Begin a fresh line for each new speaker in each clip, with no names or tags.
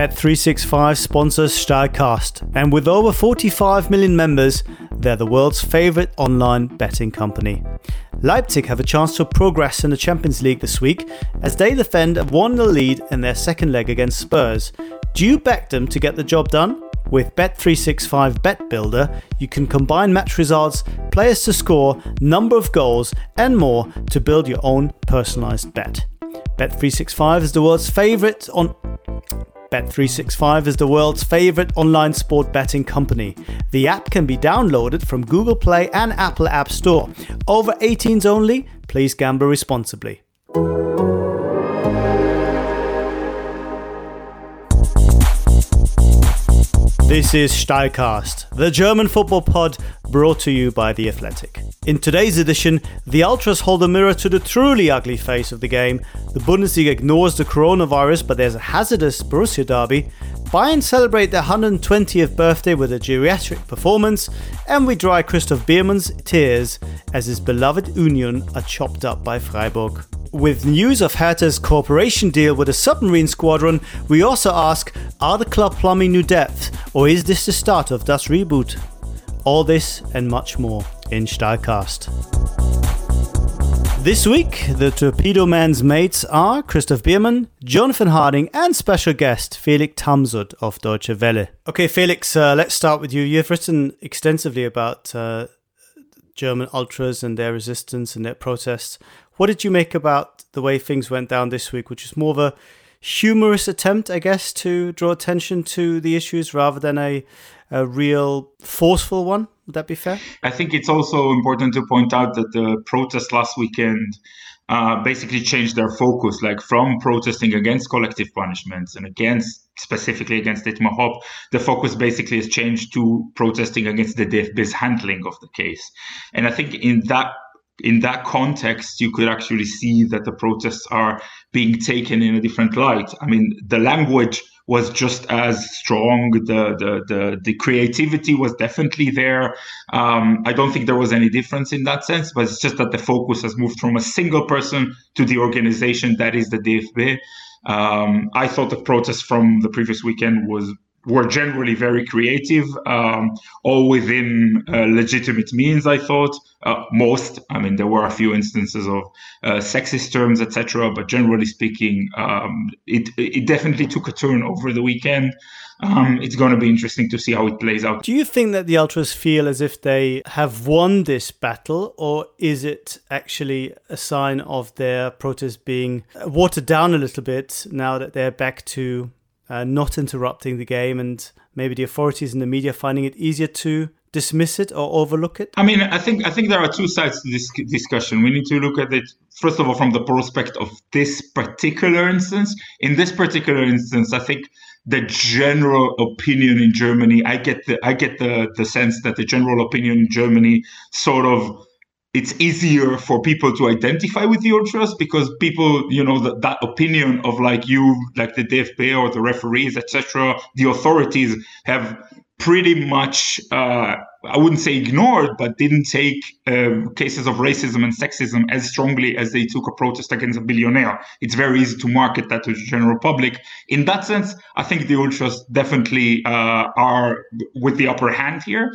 Bet365 sponsors Stahlcast, and with over 45 million members, they're the world's favorite online betting company. Leipzig have a chance to progress in the Champions League this week as they defend a 1 0 lead in their second leg against Spurs. Do you back them to get the job done? With Bet365 Bet Builder, you can combine match results, players to score, number of goals, and more to build your own personalized bet. Bet365 is the world's favorite on Bet365 is the world's favorite online sport betting company. The app can be downloaded from Google Play and Apple App Store. Over 18s only, please gamble responsibly. This is Stahlcast, the German football pod brought to you by The Athletic. In today's edition, the Ultras hold a mirror to the truly ugly face of the game. The Bundesliga ignores the coronavirus, but there's a hazardous Borussia derby. Bayern celebrate their 120th birthday with a geriatric performance, and we dry Christoph Biermann's tears as his beloved Union are chopped up by Freiburg. With news of Hertha's cooperation deal with the submarine squadron, we also ask Are the club plumbing new depths, or is this the start of Das Reboot? All this and much more in Stahlcast. This week, the Torpedo Man's mates are Christoph Biermann, Jonathan Harding, and special guest Felix Tamsut of Deutsche Welle. Okay, Felix, uh, let's start with you. You've written extensively about uh, German ultras and their resistance and their protests. What did you make about the way things went down this week, which is more of a humorous attempt, I guess, to draw attention to the issues rather than a, a real forceful one? Would that be fair?
I think it's also important to point out that the protest last weekend uh, basically changed their focus, like from protesting against collective punishments and against specifically against Dietmar Hopp, the focus basically has changed to protesting against the DFB's handling of the case. And I think in that in that context, you could actually see that the protests are being taken in a different light. I mean, the language was just as strong. The the the, the creativity was definitely there. Um, I don't think there was any difference in that sense, but it's just that the focus has moved from a single person to the organization that is the DFB. Um, I thought the protests from the previous weekend was were generally very creative, um, all within uh, legitimate means. I thought uh, most. I mean, there were a few instances of uh, sexist terms, etc. But generally speaking, um, it it definitely took a turn over the weekend. Um, it's going to be interesting to see how it plays out.
Do you think that the ultras feel as if they have won this battle, or is it actually a sign of their protest being watered down a little bit now that they're back to uh, not interrupting the game, and maybe the authorities and the media finding it easier to dismiss it or overlook it?
I mean, I think I think there are two sides to this discussion. We need to look at it first of all from the prospect of this particular instance. In this particular instance, I think the general opinion in Germany, I get the I get the the sense that the general opinion in Germany sort of it's easier for people to identify with the ultras because people, you know, that, that opinion of like you, like the DFB or the referees, etc., the authorities have pretty much, uh, I wouldn't say ignored, but didn't take uh, cases of racism and sexism as strongly as they took a protest against a billionaire. It's very easy to market that to the general public. In that sense, I think the ultras definitely uh, are with the upper hand here.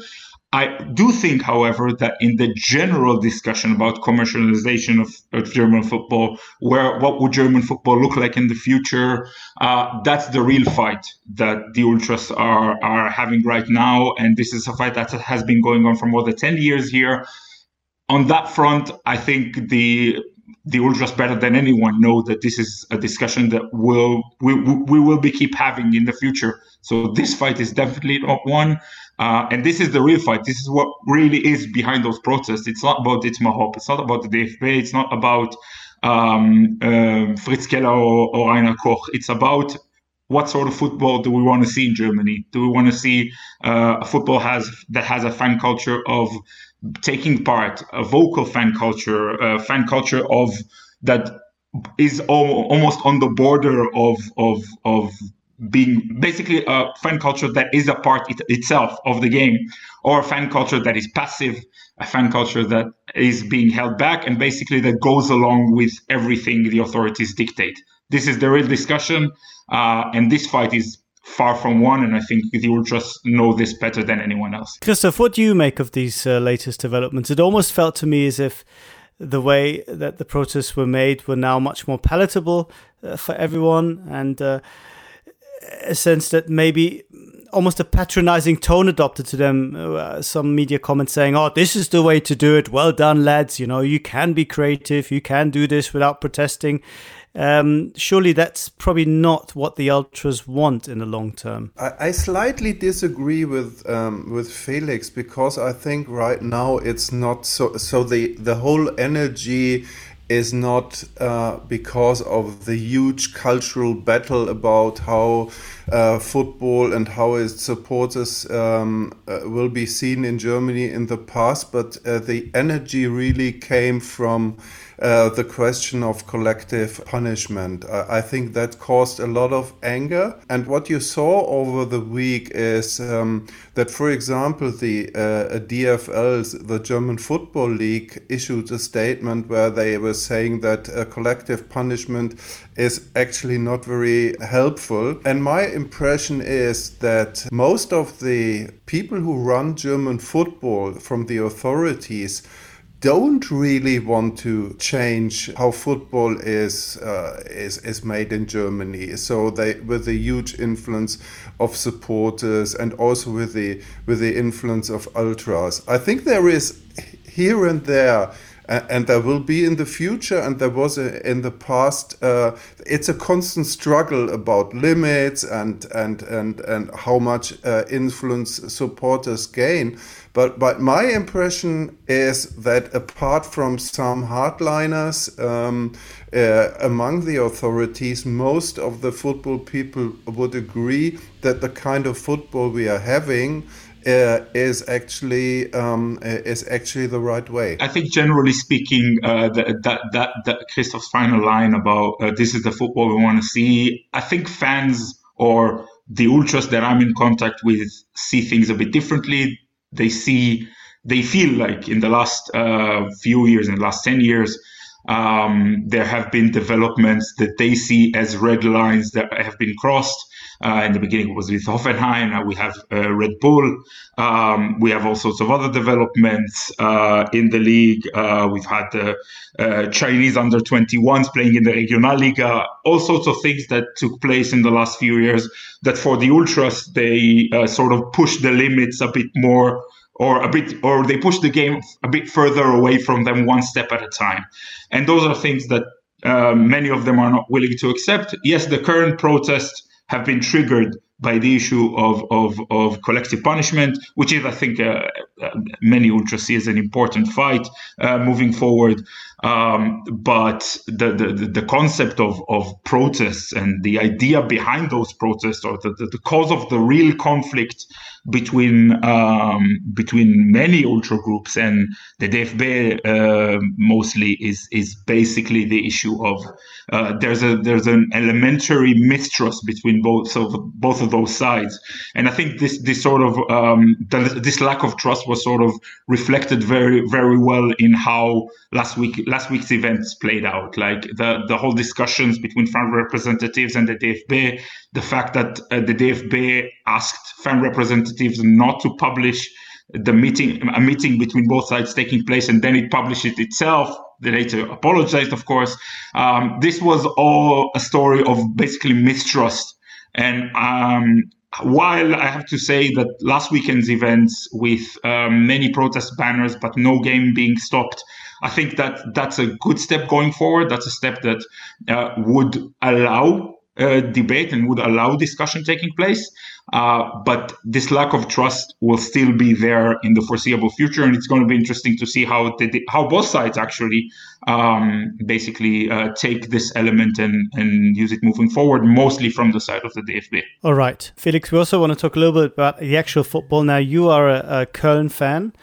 I do think, however, that in the general discussion about commercialization of, of German football, where what would German football look like in the future, uh, that's the real fight that the ultras are are having right now, and this is a fight that has been going on for more than ten years here. On that front, I think the the ultras better than anyone know that this is a discussion that will we, we will be keep having in the future. So this fight is definitely not one. Uh, and this is the real fight. This is what really is behind those protests. It's not about Dietmar Hopp. It's not about the DFB. It's not about um, uh, Fritz Keller or, or Rainer Koch. It's about what sort of football do we want to see in Germany? Do we want to see uh, a football has that has a fan culture of taking part, a vocal fan culture, a fan culture of that is al- almost on the border of of of being basically a fan culture that is a part it, itself of the game, or a fan culture that is passive, a fan culture that is being held back, and basically that goes along with everything the authorities dictate. This is the real discussion, uh, and this fight is far from one, and I think the ultras know this better than anyone else.
Christoph, what do you make of these uh, latest developments? It almost felt to me as if the way that the protests were made were now much more palatable uh, for everyone, and uh, a sense that maybe almost a patronizing tone adopted to them. Uh, some media comments saying, "Oh, this is the way to do it. Well done, lads. You know, you can be creative. You can do this without protesting." Um, surely that's probably not what the ultras want in the long term.
I, I slightly disagree with um, with Felix because I think right now it's not so. So the the whole energy is not uh, because of the huge cultural battle about how uh, football and how its supporters um, uh, will be seen in Germany in the past, but uh, the energy really came from uh, the question of collective punishment. I, I, think that caused a lot of anger. And what you saw over the week is um, that, for example, the uh, DFL, the German Football League, issued a statement where they were saying that uh, collective punishment is actually not very helpful. And my impression is that most of the people who run German football from the authorities don't really want to change how football is uh, is is made in Germany. So they with the huge influence of supporters and also with the with the influence of ultras. I think there is here and there and there will be in the future and there was a, in the past uh, it's a constant struggle about limits and and and and how much uh, influence supporters gain. But but my impression is that apart from some hardliners um, uh, among the authorities most of the football people would agree that the kind of football we are having uh, is actually um, uh, is actually the right way.
I think generally speaking, uh, that, that that that Christoph's final line about uh, this is the football we want to see. I think fans or the ultras that I'm in contact with see things a bit differently. They see, they feel like in the last uh, few years, in the last ten years. Um, there have been developments that they see as red lines that have been crossed in the beginning, it was with Hoffenheim. Now we have uh, Red Bull. Um, we have all sorts of other developments uh, in the league. Uh, we've had the uh, Chinese under 21s playing in the Regionalliga. All sorts of things that took place in the last few years. That for the ultras, they uh, sort of push the limits a bit more or a bit or they push the game a bit further away from them one step at a time and those are things that uh, many of them are not willing to accept yes the current protest have been triggered by the issue of, of, of collective punishment, which is, I think, uh, uh, many ultras see as an important fight uh, moving forward. Um, but the, the, the concept of, of protests and the idea behind those protests or the, the, the cause of the real conflict between um, between many ultra groups and the DFB uh, mostly is is basically the issue of uh, there's a there's an elementary mistrust between both of both of those sides, and I think this this sort of um, this lack of trust was sort of reflected very very well in how last week last week's events played out. Like the the whole discussions between fan representatives and the DFB, the fact that uh, the DFB asked fan representatives not to publish the meeting a meeting between both sides taking place and then it published it itself. They later apologized of course. Um, this was all a story of basically mistrust. And um, while I have to say that last weekend's events with um, many protest banners but no game being stopped, I think that that's a good step going forward. That's a step that uh, would allow uh, debate and would allow discussion taking place. Uh, but this lack of trust will still be there in the foreseeable future, and it's going to be interesting to see how the, how both sides actually um, basically uh, take this element and, and use it moving forward, mostly from the side of the DFB.
All right, Felix. We also want to talk a little bit about the actual football. Now, you are a, a Köln fan.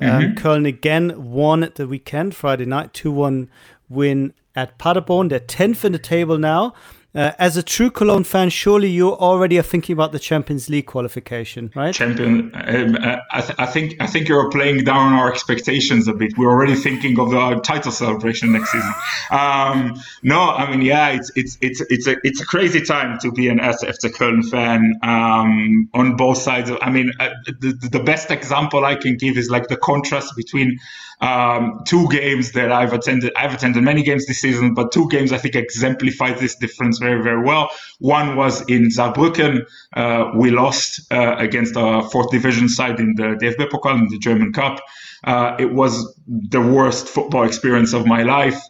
Um, mm-hmm. Köln again won at the weekend, Friday night, two one win at Paderborn. They're tenth in the table now. Uh, as a true Cologne fan, surely you already are thinking about the Champions League qualification, right?
Champion. Um, uh, I, th- I, think I think you're playing down our expectations a bit. We're already thinking of the title celebration next season. Um, no, I mean, yeah, it's it's it's it's a it's a crazy time to be an FC Cologne fan um, on both sides. Of, I mean, uh, the the best example I can give is like the contrast between um, two games that I've attended. I've attended many games this season, but two games I think exemplify this difference very, very well. One was in Saarbrücken. Uh, we lost uh, against a fourth division side in the DFB Pokal in the German Cup. Uh, it was the worst football experience of my life.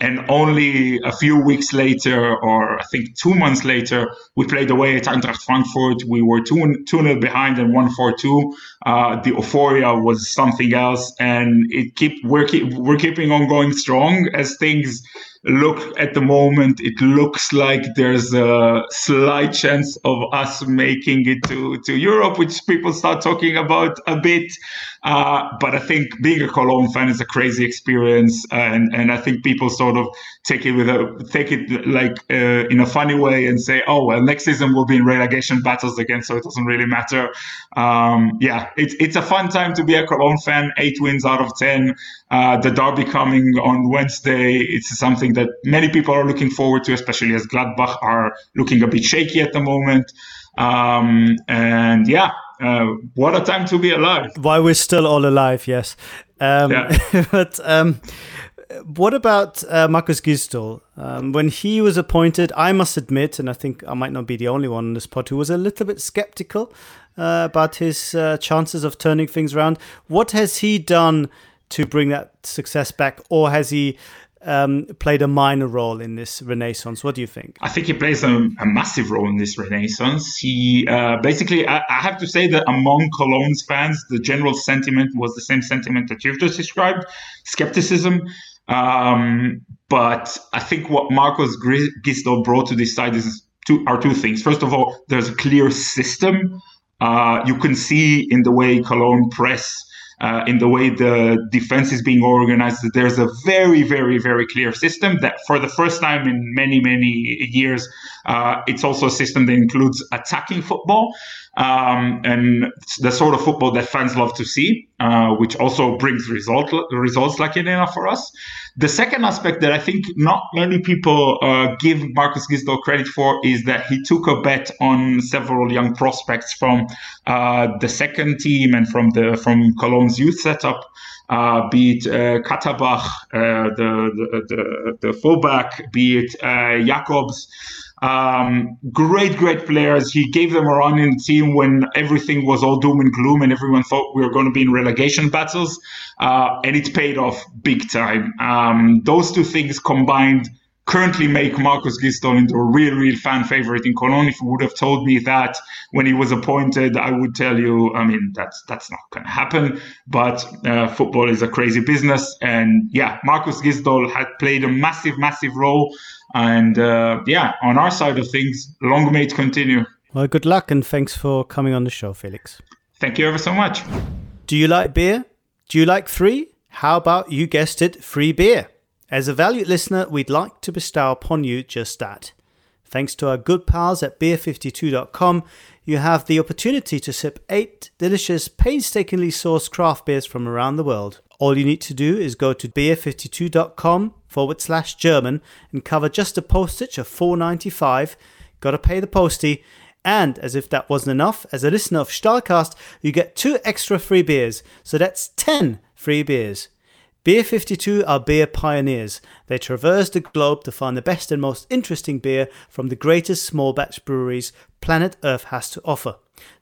And only a few weeks later, or I think two months later, we played away at Eintracht Frankfurt. We were 2 0 behind and 1 4 2. Uh, the euphoria was something else. And it keep we're, keep, we're keeping on going strong as things look at the moment it looks like there's a slight chance of us making it to, to Europe, which people start talking about a bit. Uh, but I think being a Cologne fan is a crazy experience, and and I think people sort of take it with a take it like uh, in a funny way and say, oh well, next season we'll be in relegation battles again, so it doesn't really matter. Um, yeah, it's it's a fun time to be a Cologne fan. Eight wins out of ten. Uh, the derby coming on Wednesday, it's something that many people are looking forward to, especially as Gladbach are looking a bit shaky at the moment. Um, and yeah, uh, what a time to be alive.
Why we're still all alive, yes. Um, yeah. but um, what about uh, Markus Gisdol? Um, when he was appointed, I must admit, and I think I might not be the only one on this pod who was a little bit skeptical uh, about his uh, chances of turning things around. What has he done to bring that success back, or has he um, played a minor role in this renaissance? What do you think?
I think he plays a, a massive role in this renaissance. He uh, basically, I, I, have to say that among Cologne's fans, the general sentiment was the same sentiment that you've just described skepticism. Um, but I think what Markus Gisdol brought to this side is two, are two things. First of all, there's a clear system. Uh, you can see in the way Cologne press uh, in the way the defense is being organized. There's a very, very, very clear system that, for the first time in many, many years, uh, it's also a system that includes attacking football um, and the sort of football that fans love to see, uh, which also brings result, results like it enough for us. The second aspect that I think not many people uh, give Markus Gisdol credit for is that he took a bet on several young prospects from uh, the second team and from the from Cologne's youth setup. Uh, be it uh, Katterbach, uh, the, the, the, the fullback, be it uh, Jakobs, um, great, great players. He gave the team when everything was all doom and gloom and everyone thought we were going to be in relegation battles. Uh, and it paid off big time. Um, those two things combined currently make Markus Gisdol into a real, real fan favorite in Cologne. If you would have told me that when he was appointed, I would tell you, I mean, that's that's not going to happen. But uh, football is a crazy business, and yeah, Markus Gisdol had played a massive, massive role. And uh, yeah, on our side of things, long may it continue.
Well, good luck, and thanks for coming on the show, Felix.
Thank you ever so much.
Do you like beer? Do you like free? How about you guessed it, free beer? As a valued listener, we'd like to bestow upon you just that. Thanks to our good pals at beer52.com, you have the opportunity to sip eight delicious, painstakingly sourced craft beers from around the world. All you need to do is go to beer52.com forward slash German and cover just a postage of $4.95. Gotta pay the postie. And as if that wasn't enough, as a listener of Stahlcast, you get two extra free beers. So that's 10 free beers. Beer 52 are beer pioneers. They traverse the globe to find the best and most interesting beer from the greatest small batch breweries planet Earth has to offer.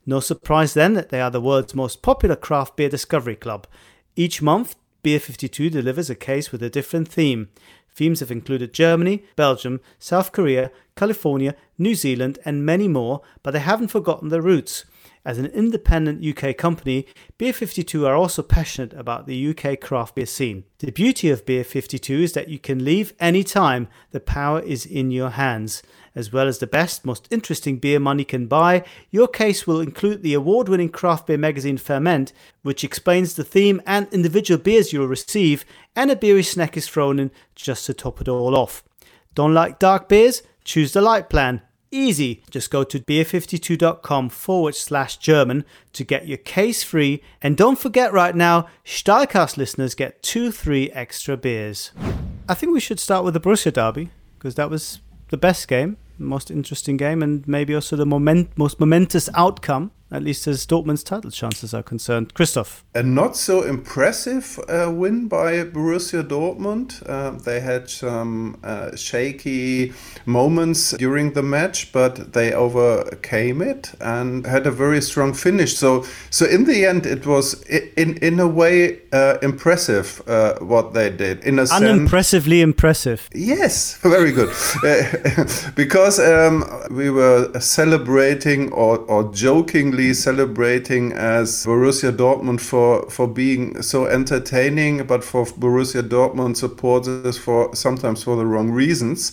No surprise then that they are the world's most popular craft beer discovery club. Each month, Beer 52 delivers a case with a different theme. Themes have included Germany, Belgium, South Korea, California, New Zealand, and many more, but they haven't forgotten their roots. As an independent UK company, Beer 52 are also passionate about the UK craft beer scene. The beauty of Beer 52 is that you can leave any time, the power is in your hands. As well as the best, most interesting beer money can buy, your case will include the award winning craft beer magazine Ferment, which explains the theme and individual beers you'll receive, and a beery snack is thrown in just to top it all off. Don't like dark beers? choose the light plan. Easy. Just go to beer52.com forward slash German to get your case free. And don't forget right now, Stahlcast listeners get two, three extra beers. I think we should start with the Borussia Derby because that was the best game, most interesting game, and maybe also the moment, most momentous outcome at least as Dortmund's title chances are concerned. Christoph.
A not so impressive uh, win by Borussia Dortmund. Uh, they had some uh, shaky moments during the match, but they overcame it and had a very strong finish. So, so in the end, it was in in a way uh, impressive uh, what they did. In a
unimpressively sense, impressive.
Yes, very good. Because um, we were celebrating or, or jokingly celebrating as Borussia Dortmund for, for being so entertaining, but for Borussia Dortmund supporters for sometimes for the wrong reasons.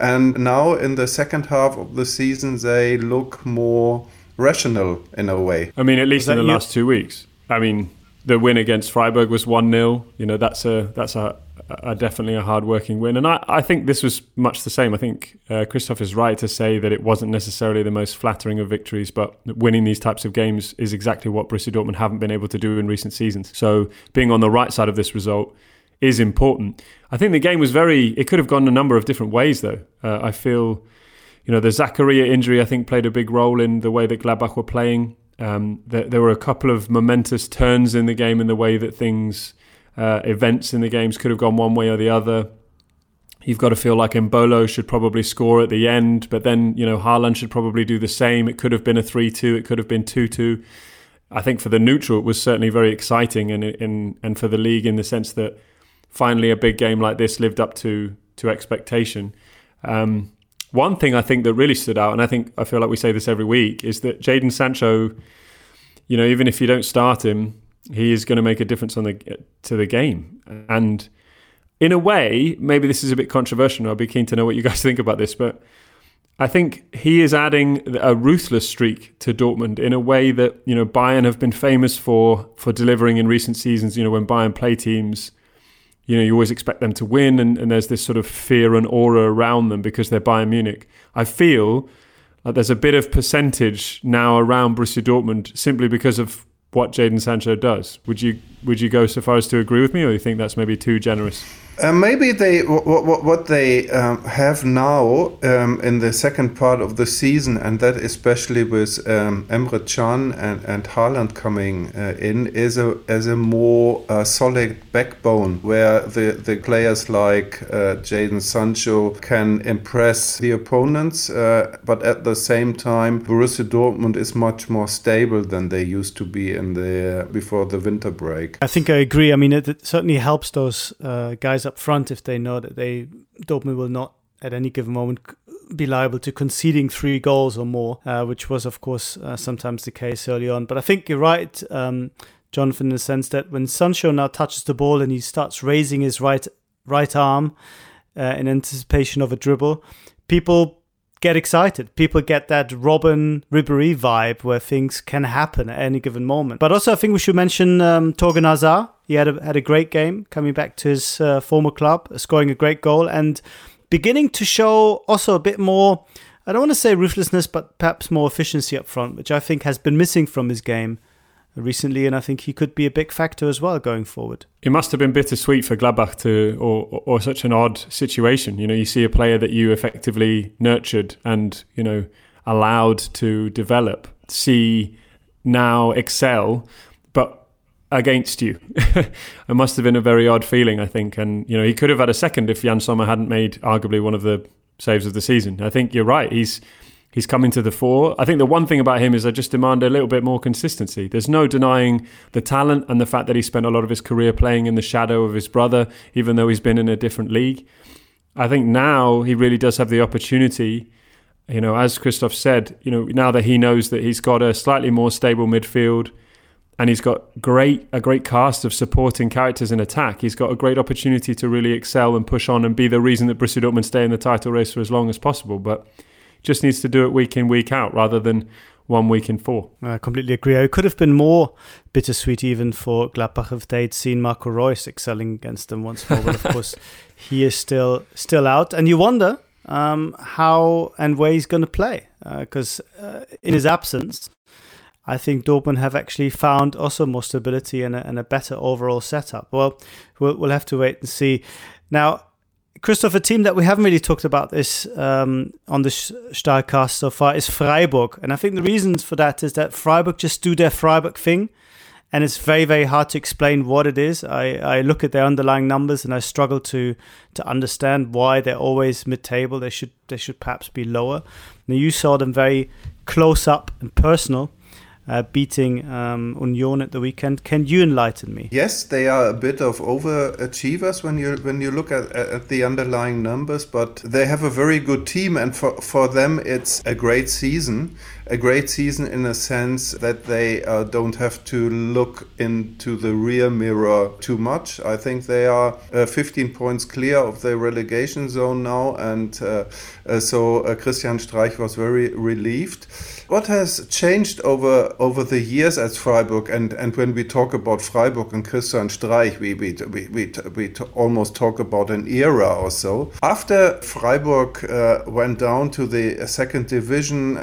And now in the second half of the season, they look more rational in a way.
I mean, at least in the you? last two weeks. I mean, the win against Freiburg was one 0 You know, that's a that's a a, definitely a hard-working win. And I, I think this was much the same. I think uh, Christoph is right to say that it wasn't necessarily the most flattering of victories, but winning these types of games is exactly what Borussia Dortmund haven't been able to do in recent seasons. So being on the right side of this result is important. I think the game was very. It could have gone a number of different ways, though. Uh, I feel, you know, the Zakaria injury I think played a big role in the way that Gladbach were playing. Um, there, there, were a couple of momentous turns in the game in the way that things uh, events in the games could have gone one way or the other. You've got to feel like Embolo should probably score at the end, but then you know Haaland should probably do the same. It could have been a three-two. It could have been two-two. I think for the neutral, it was certainly very exciting, and in and for the league in the sense that finally a big game like this lived up to to expectation. Um, one thing I think that really stood out, and I think I feel like we say this every week, is that Jadon Sancho, you know, even if you don't start him, he is going to make a difference on the to the game. And in a way, maybe this is a bit controversial. I'll be keen to know what you guys think about this, but I think he is adding a ruthless streak to Dortmund in a way that you know Bayern have been famous for for delivering in recent seasons. You know when Bayern play teams, you know you always expect them to win, and, and there's this sort of fear and aura around them because they're Bayern Munich. I feel like there's a bit of percentage now around Borussia Dortmund simply because of what Jadon Sancho does. Would you would you go so far as to agree with me, or do you think that's maybe too generous?
Uh, maybe they what, what they um, have now um, in the second part of the season, and that especially with um, Emre Can and, and Haaland coming uh, in, is a as a more uh, solid backbone where the, the players like uh, Jadon Sancho can impress the opponents, uh, but at the same time, Borussia Dortmund is much more stable than they used to be in the before the winter break.
I think I agree. I mean, it, it certainly helps those uh, guys up front if they know that they Dortmund will not at any given moment be liable to conceding three goals or more, uh, which was of course uh, sometimes the case early on. But I think you're right, um, Jonathan, in the sense that when Sancho now touches the ball and he starts raising his right right arm uh, in anticipation of a dribble, people get excited. People get that Robin Ribery vibe where things can happen at any given moment. But also, I think we should mention um, Hazard. He had a, had a great game coming back to his uh, former club, scoring a great goal and beginning to show also a bit more. I don't want to say ruthlessness, but perhaps more efficiency up front, which I think has been missing from his game recently, and I think he could be a big factor as well going forward.
It must have been bittersweet for Gladbach to, or, or such an odd situation. You know, you see a player that you effectively nurtured and you know allowed to develop, see now excel, but against you. it must have been a very odd feeling, I think. And you know, he could have had a second if Yann Sommer hadn't made arguably one of the saves of the season. I think you're right. He's he's coming to the fore. I think the one thing about him is I just demand a little bit more consistency. There's no denying the talent and the fact that he spent a lot of his career playing in the shadow of his brother, even though he's been in a different league. I think now he really does have the opportunity. You know, as Christoph said, you know, now that he knows that he's got a slightly more stable midfield and he's got great a great cast of supporting characters in attack, he's got a great opportunity to really excel and push on and be the reason that Borussia Dortmund stay in the title race for as long as possible. But just needs to do it week in, week out rather than one week in four.
I completely agree. It could have been more bittersweet even for Gladbach if they'd seen Marco Reus excelling against them once more. But of course, he is still still out. And you wonder, um, how and where he's going to play. Because uh, uh, in his absence, I think Dortmund have actually found also more stability and a, and a better overall setup. Well, well, we'll have to wait and see. Now, Christoph, a team that we haven't really talked about this um, on the Stahlcast so far is Freiburg. And I think the reasons for that is that Freiburg just do their Freiburg thing. And it's very, very hard to explain what it is. I, I look at their underlying numbers and I struggle to to understand why they're always mid table. They should they should perhaps be lower. Now you saw them very close up and personal uh, beating um, Union at the weekend. Can you enlighten me?
Yes, they are a bit of overachievers when you when you look at, at the underlying numbers, but they have a very good team, and for for them it's a great season a great season in a sense that they uh, don't have to look into the rear mirror too much. I think they are uh, 15 points clear of the relegation zone now, and uh, uh so uh, Christian Streich was very relieved. What has changed over over the years at Freiburg, and, and when we talk about Freiburg and Christian Streich, we we, we, we, we almost talk about an era or so. After Freiburg uh, went down to the second division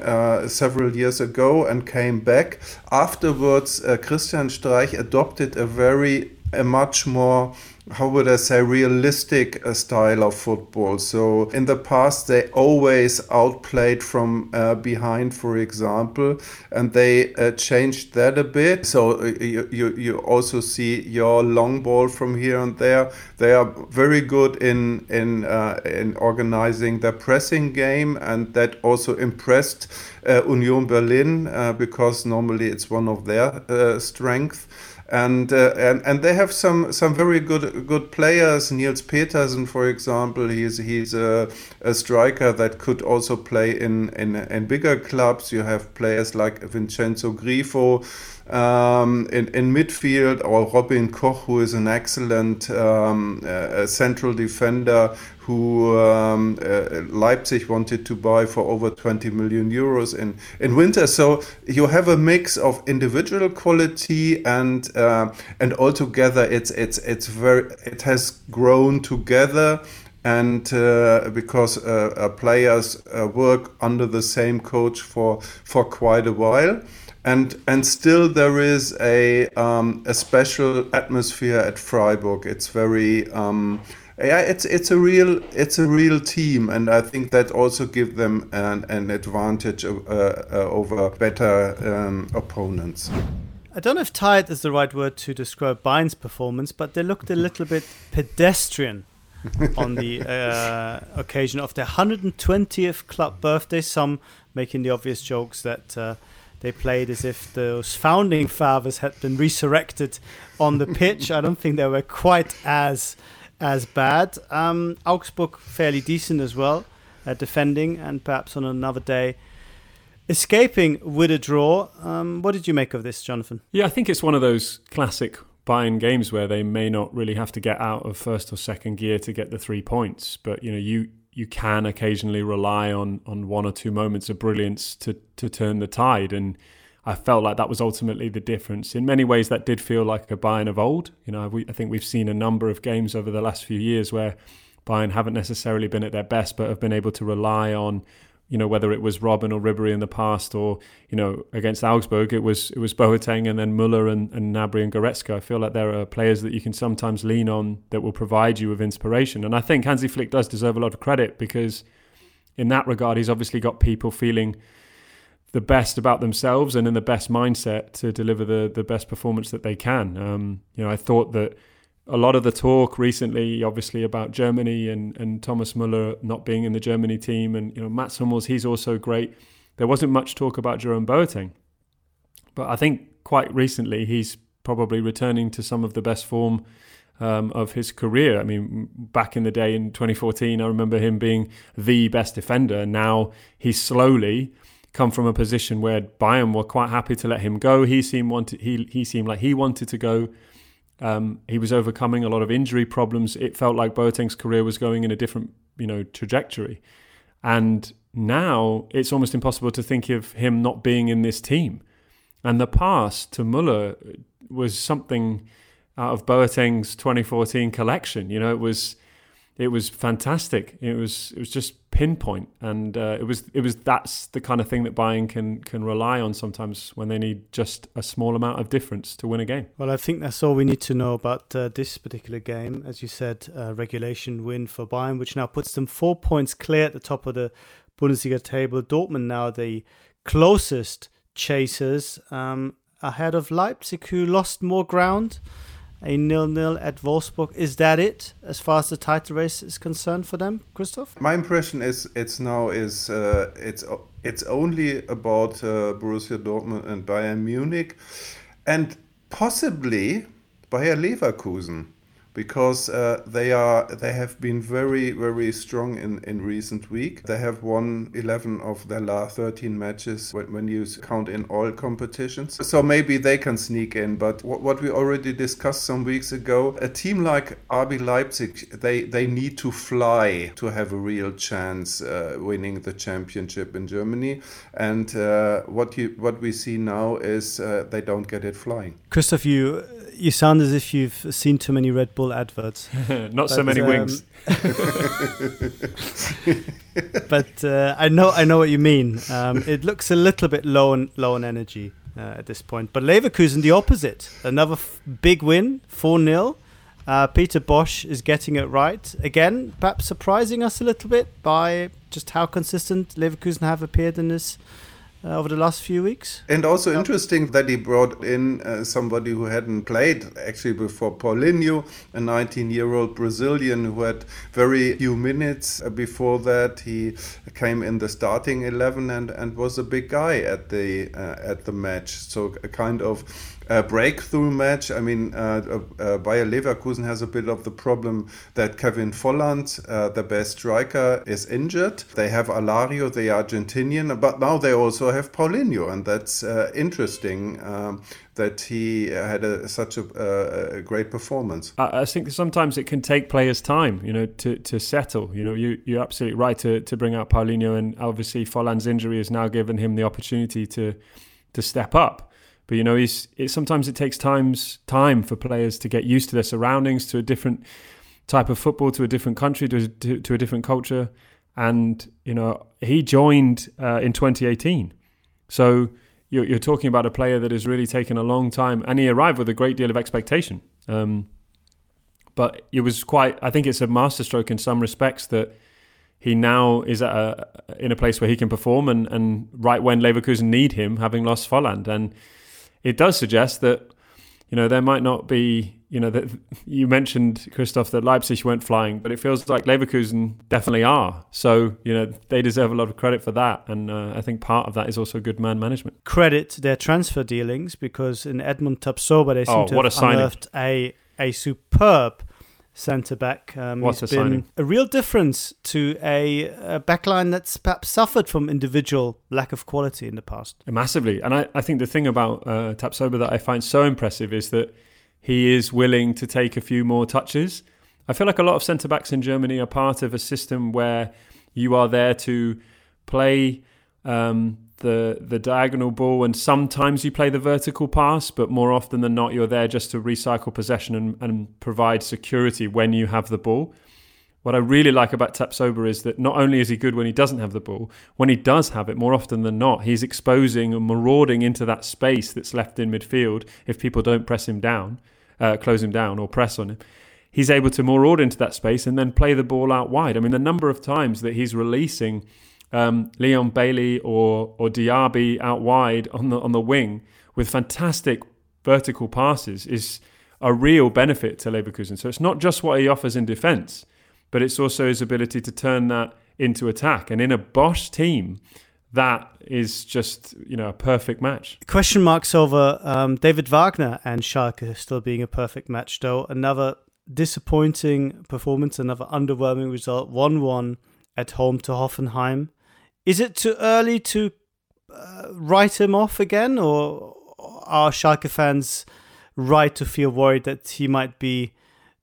several several years ago and came back. Afterwards, uh, Christian Streich adopted a very, a much more how would I say, realistic uh, style of football. So in the past, they always outplayed from uh, behind, for example, and they uh, changed that a bit. So uh, you, you, you also see your long ball from here and there. They are very good in in uh, in organizing their pressing game, and that also impressed uh, Union Berlin because normally it's one of their strengths and uh, and and they have some some very good good players. Nils Petersen, for example, he's he's a, a striker that could also play in, in in bigger clubs. You have players like Vincenzo Grifo. Um, in, in midfield, or Robin Koch, who is an excellent um, uh, central defender who um, uh, Leipzig wanted to buy for over 20 million euros in, in winter. So you have a mix of individual quality and uh, and altogether it's it's it's very it has grown together. And uh, because uh, uh, players uh, work under the same coach for for quite a while, and and still there is a um, a special atmosphere at Freiburg. It's very um, yeah, it's it's a real it's a real team, and I think that also gives them an, an advantage uh, uh, over better um, opponents.
I don't know if tired is the right word to describe Bayern's performance, but they looked a little bit pedestrian on the uh, occasion of their 120th club birthday. Some making the obvious jokes that uh, they played as if those founding fathers had been resurrected on the pitch. I don't think they were quite as as bad. Um, Augsburg fairly decent as well at defending, and perhaps on another day escaping with a draw. Um, what did you make of this, Jonathan?
Yeah, I think it's one of those classic Bayern games where they may not really have to get out of first or second gear to get the three points, but you know you you can occasionally rely on on one or two moments of brilliance to to turn the tide and I felt like that was ultimately the difference. In many ways, that did feel like a Bayern of old. You know, we, I think we've seen a number of games over the last few years where Bayern haven't necessarily been at their best, but have been able to rely on, you know, whether it was Robben or Ribery in the past, or you know, against Augsburg, it was it was Boateng and then Muller and, and Gnabry and Goretzka. I feel like there are players that you can sometimes lean on that will provide you with inspiration, and I think Hansi Flick does deserve a lot of credit because, in that regard, he's obviously got people feeling the best about themselves and in the best mindset to deliver the the best performance that they can. Um, you know, I thought that a lot of the talk recently, obviously about Germany and and Thomas Muller not being in the Germany team, and you know Mats Hummels, he's also great. There wasn't much talk about Jerome Boateng, but I think quite recently he's probably returning to some of the best form. Um, of his career. I mean, back in the day in 2014, I remember him being the best defender. Now he's slowly come from a position where Bayern were quite happy to let him go. He seemed wanted he he seemed like he wanted to go. Um, he was overcoming a lot of injury problems. It felt like Boateng's career was going in a different you know trajectory, and now it's almost impossible to think of him not being in this team. And the pass to Muller was something out of Boateng's 2014 collection. You know, it was it was fantastic. It was it was just pinpoint, and uh, it was it was that's the kind of thing that Bayern can can rely on sometimes when they need just a small amount of difference to win a game.
Well, I think that's all we need to know about uh, this particular game. As you said, uh, regulation win for Bayern, which now puts them four points clear at the top of the Bundesliga table. Dortmund now the closest chasers um, ahead of Leipzig, who lost more ground a nil-nil at Wolfsburg. Is that it as far as the title race is concerned for them, Christoph?
My impression is it's now is uh, it's it's only about uh, Borussia Dortmund and Bayern Munich, and possibly Bayer Leverkusen because uh, they are they have been very very strong in in recent week. They have won 11 of their last 13 matches when, when you count in all competitions. So maybe they can sneak in. But what, what we already discussed some weeks ago, a team like RB Leipzig, they they need to fly to have a real chance uh, winning the championship in Germany. And uh, what you what we see now is uh, they don't get it flying.
Christoph, you you sound as if you've seen too many Red Bull adverts.
Not so many um, wings.
but uh, I know I know what you mean. Um, it looks a little bit low on low on energy uh, at this point. But Leverkusen, the opposite, another f- big win, four 0 uh, Peter Bosz is getting it right again, perhaps surprising us a little bit by just how consistent Leverkusen have appeared in this over the last few weeks.
And also yep. interesting that he brought in uh, somebody who hadn't played actually before Paulinho, a 19 year old Brazilian who had very few minutes uh, before that. He came in the starting 11 and, and was a big guy at the uh, at the match. So a kind of a breakthrough match. I mean, uh, uh, Bayer Leverkusen has a bit of the problem that Kevin Volland, uh, the best striker, is injured. They have Alario, the Argentinian, but now they also have Paulinho, and that's uh, interesting. Um, that he had a, such a, a, great performance.
I, I, think sometimes it can take players time, you know, to, to settle. You know, you, you're absolutely right to, to bring out Paulinho, and obviously Volland's injury has now given him the opportunity to to step up. But you know, he's it, sometimes it takes times time for players to get used to their surroundings, to a different type of football, to a different country, to to, to a different culture. And you know, he joined uh, in 2018, so you're, you're, talking about a player that has really taken a long time, and he arrived with a great deal of expectation. Um, but it was quite. I think it's a masterstroke in some respects that he now is at a, in a place where he can perform and, and right when Leverkusen need him, having lost Volland. And it does suggest that you know there might not be you know that you mentioned Christoph that Leipzig weren't flying, but it feels like Leverkusen definitely are. So you know they deserve a lot of credit for that, and uh, I think part of that is also good man management.
Credit their transfer dealings because in Edmond Tapsoba they seem oh, to have unearthed a a superb centre back. Um,
What's
he's
a
been
signing?
a real difference to a, a backline that's perhaps suffered from individual lack of quality in the past.
Massively. And I, I think the thing about uh, Tapsoba that I find so impressive is that he is willing to take a few more touches. I feel like a lot of centre backs in Germany are part of a system where you are there to play um, the the diagonal ball, and sometimes you play the vertical pass, but more often than not, you're there just to recycle possession and, and provide security when you have the ball. What I really like about Tapsoba is that not only is he good when he doesn't have the ball, when he does have it, more often than not, he's exposing and marauding into that space that's left in midfield if people don't press him down, uh, close him down, or press on him. He's able to maraud into that space and then play the ball out wide. I mean, the number of times that he's releasing um, Leon Bailey or or Diaby out wide on the on the wing with fantastic vertical passes is a real benefit to Leverkusen. So it's not just what he offers in defence, but it's also his ability to turn that into attack. And in a Bosz team, that is just you know a perfect match.
Question marks over um, David Wagner and Schalke still being a perfect match, though. Another disappointing performance, another underwhelming result. One-one at home to Hoffenheim. Is it too early to uh, write him off again, or are Schalke fans right to feel worried that he might be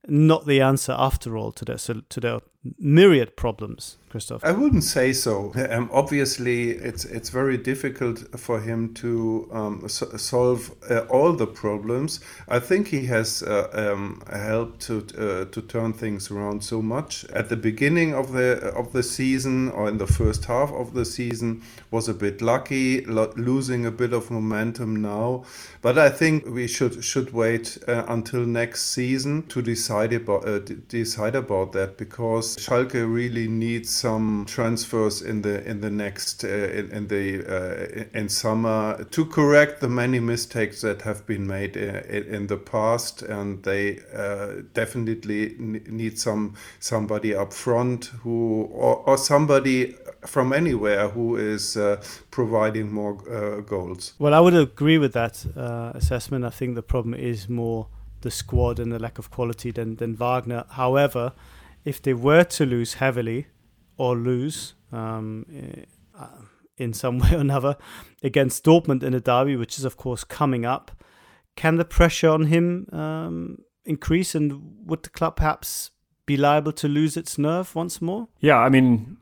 not the answer after all to their to their myriad problems, Christoph?
I wouldn't say so. Um, obviously, it's it's very difficult for him to um, so solve uh, all the problems. I think he has uh, um, helped to uh, to turn things around so much. At the beginning of the of the season or in the first half of the season was a bit lucky, lo losing a bit of momentum now. But I think we should should wait uh, until next season to decide about uh, decide about that because Schalke really needs some transfers in the in the next uh, in, in, the uh, in summer to correct the many mistakes that have been made in, uh, in the past, and they uh, definitely need some somebody up front who or, or somebody from anywhere who is providing more goals.
Well, I would agree with that assessment. I think the problem is more the squad and the lack of quality than, than Wagner. However, if they were to lose heavily or lose um, uh, in some way or another against Dortmund in a derby, which is of course coming up, can the pressure on him um, increase? And would the club perhaps be liable to lose its nerve once more?
Yeah, I mean,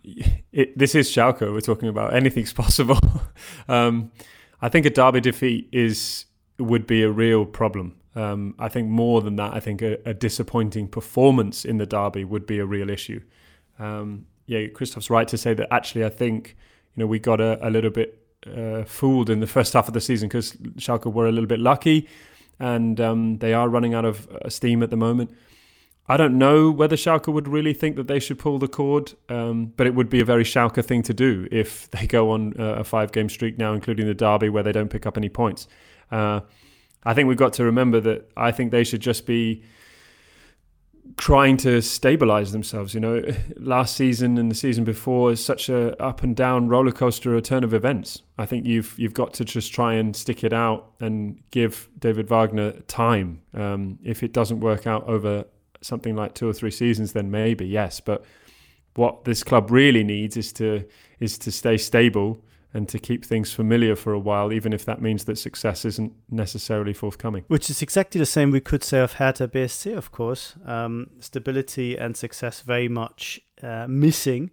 it, this is Schalke. We're talking about anything's possible. um, I think a derby defeat is would be a real problem. Um, I think more than that, I think a, a, disappointing performance in the derby would be a real issue. Um, yeah, Christoph's right to say that. Actually, I think you know we got a, a little bit uh, fooled in the first half of the season because Schalke were a little bit lucky, and um, they are running out of uh, steam at the moment. I don't know whether Schalke would really think that they should pull the cord, um, but it would be a very Schalke thing to do if they go on a five game streak now, including the derby, where they don't pick up any points. Uh, I think we've got to remember that I think they should just be trying to stabilize themselves. You know, last season and the season before is such a up and down roller coaster, a turn of events. I think you've you've got to just try and stick it out and give David Wagner time. Um, if it doesn't work out over something like two or three seasons, then maybe yes. But what this club really needs is to is to stay stable and to keep things familiar for a while, even if that means that success isn't necessarily forthcoming.
Which is exactly the same we could say of Hertha BSC, of course. Um, stability and success very much uh, missing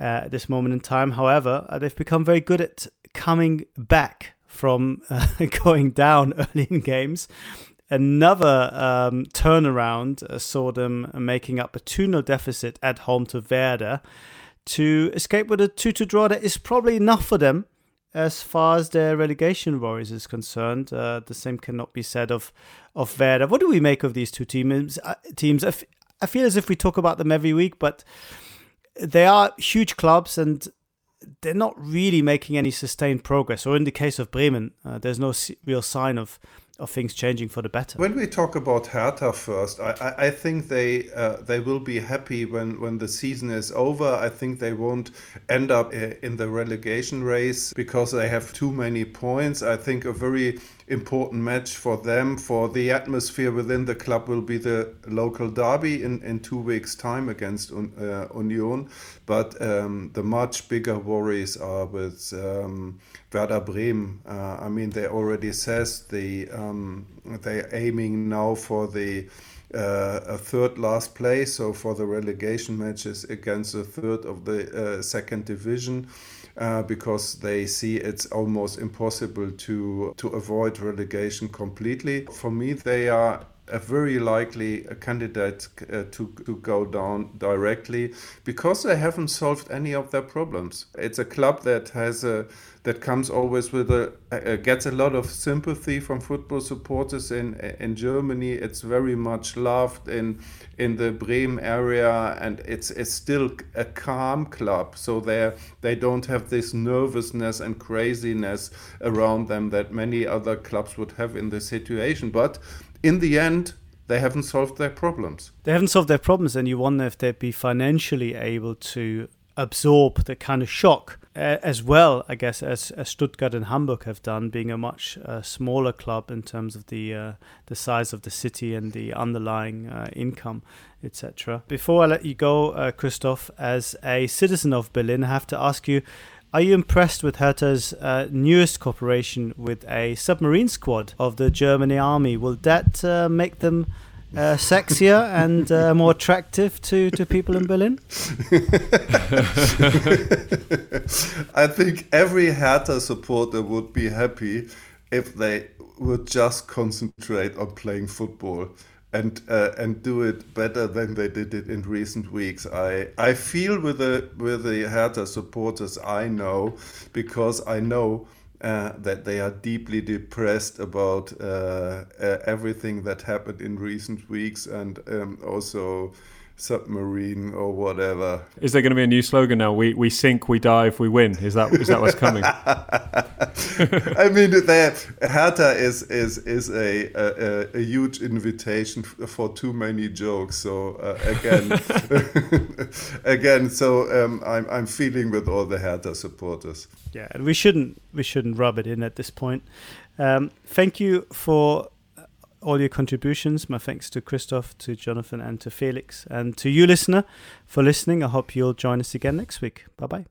uh, at this moment in time. However, uh, they've become very good at coming back from uh, going down early in games Another um, turnaround uh, saw them making up a 2 0 deficit at home to Werder to escape with a 2 2 draw that is probably enough for them as far as their relegation worries is concerned. Uh, the same cannot be said of, of Werder. What do we make of these two teams? Uh, teams? I, f- I feel as if we talk about them every week, but they are huge clubs and they're not really making any sustained progress. Or in the case of Bremen, uh, there's no real sign of of things changing for the better.
When we talk about Hertha first, I, I think they uh, they will be happy when, when the season is over. I think they won't end up uh, in the relegation race because they have too many points. I think a very important match for them, for the atmosphere within the club, will be the local derby in, in two weeks' time against uh, Union. But um, the much bigger worries are with um, Werder Bremen. Uh, I mean, they already says the um, they're aiming now for the uh, a third last place, so for the relegation matches against the third of the uh, second division uh, because they see it's almost impossible to to avoid relegation completely. For me, they are a very likely a candidate uh, to, to go down directly because they haven't solved any of their problems. It's a club that has a that comes always with a uh, gets a lot of sympathy from football supporters in in Germany. It's very much loved in in the Bremen area, and it's it's still a calm club. So they they don't have this nervousness and craziness around them that many other clubs would have in this situation. But in the end, they haven't solved their problems.
They haven't solved their problems, and you wonder if they'd be financially able to absorb the kind of shock as well, I guess, as, as Stuttgart and Hamburg have done, being a much uh, smaller club in terms of the uh, the size of the city and the underlying uh, income, etc. Before I let you go, uh, Christoph, as a citizen of Berlin, I have to ask you. Are you impressed with Hertha's uh, newest cooperation with a submarine squad of the German army? Will that make them uh, sexier and uh, more attractive to, to people in Berlin?
I think every Hertha supporter would be happy if they would just concentrate on playing football and uh, and do it better than they did it in recent weeks. I I feel with the with the Hertha supporters I know because I know uh, that they are deeply depressed about uh, everything that happened in recent weeks and um, also submarine or whatever.
Is there going to be a new slogan now? We we sink, we dive, we win. Is that is that what's coming?
I mean, the Hertha is is is a, a, a huge invitation for too many jokes. So uh, again, again, so um, I'm I'm feeling with all the Hertha supporters.
Yeah, and we shouldn't we shouldn't rub it in at this point. Um, thank you for all your contributions. My thanks to Christoph, to Jonathan, and to Felix, and to you, listener, for listening. I hope you'll join us again next week. Bye bye.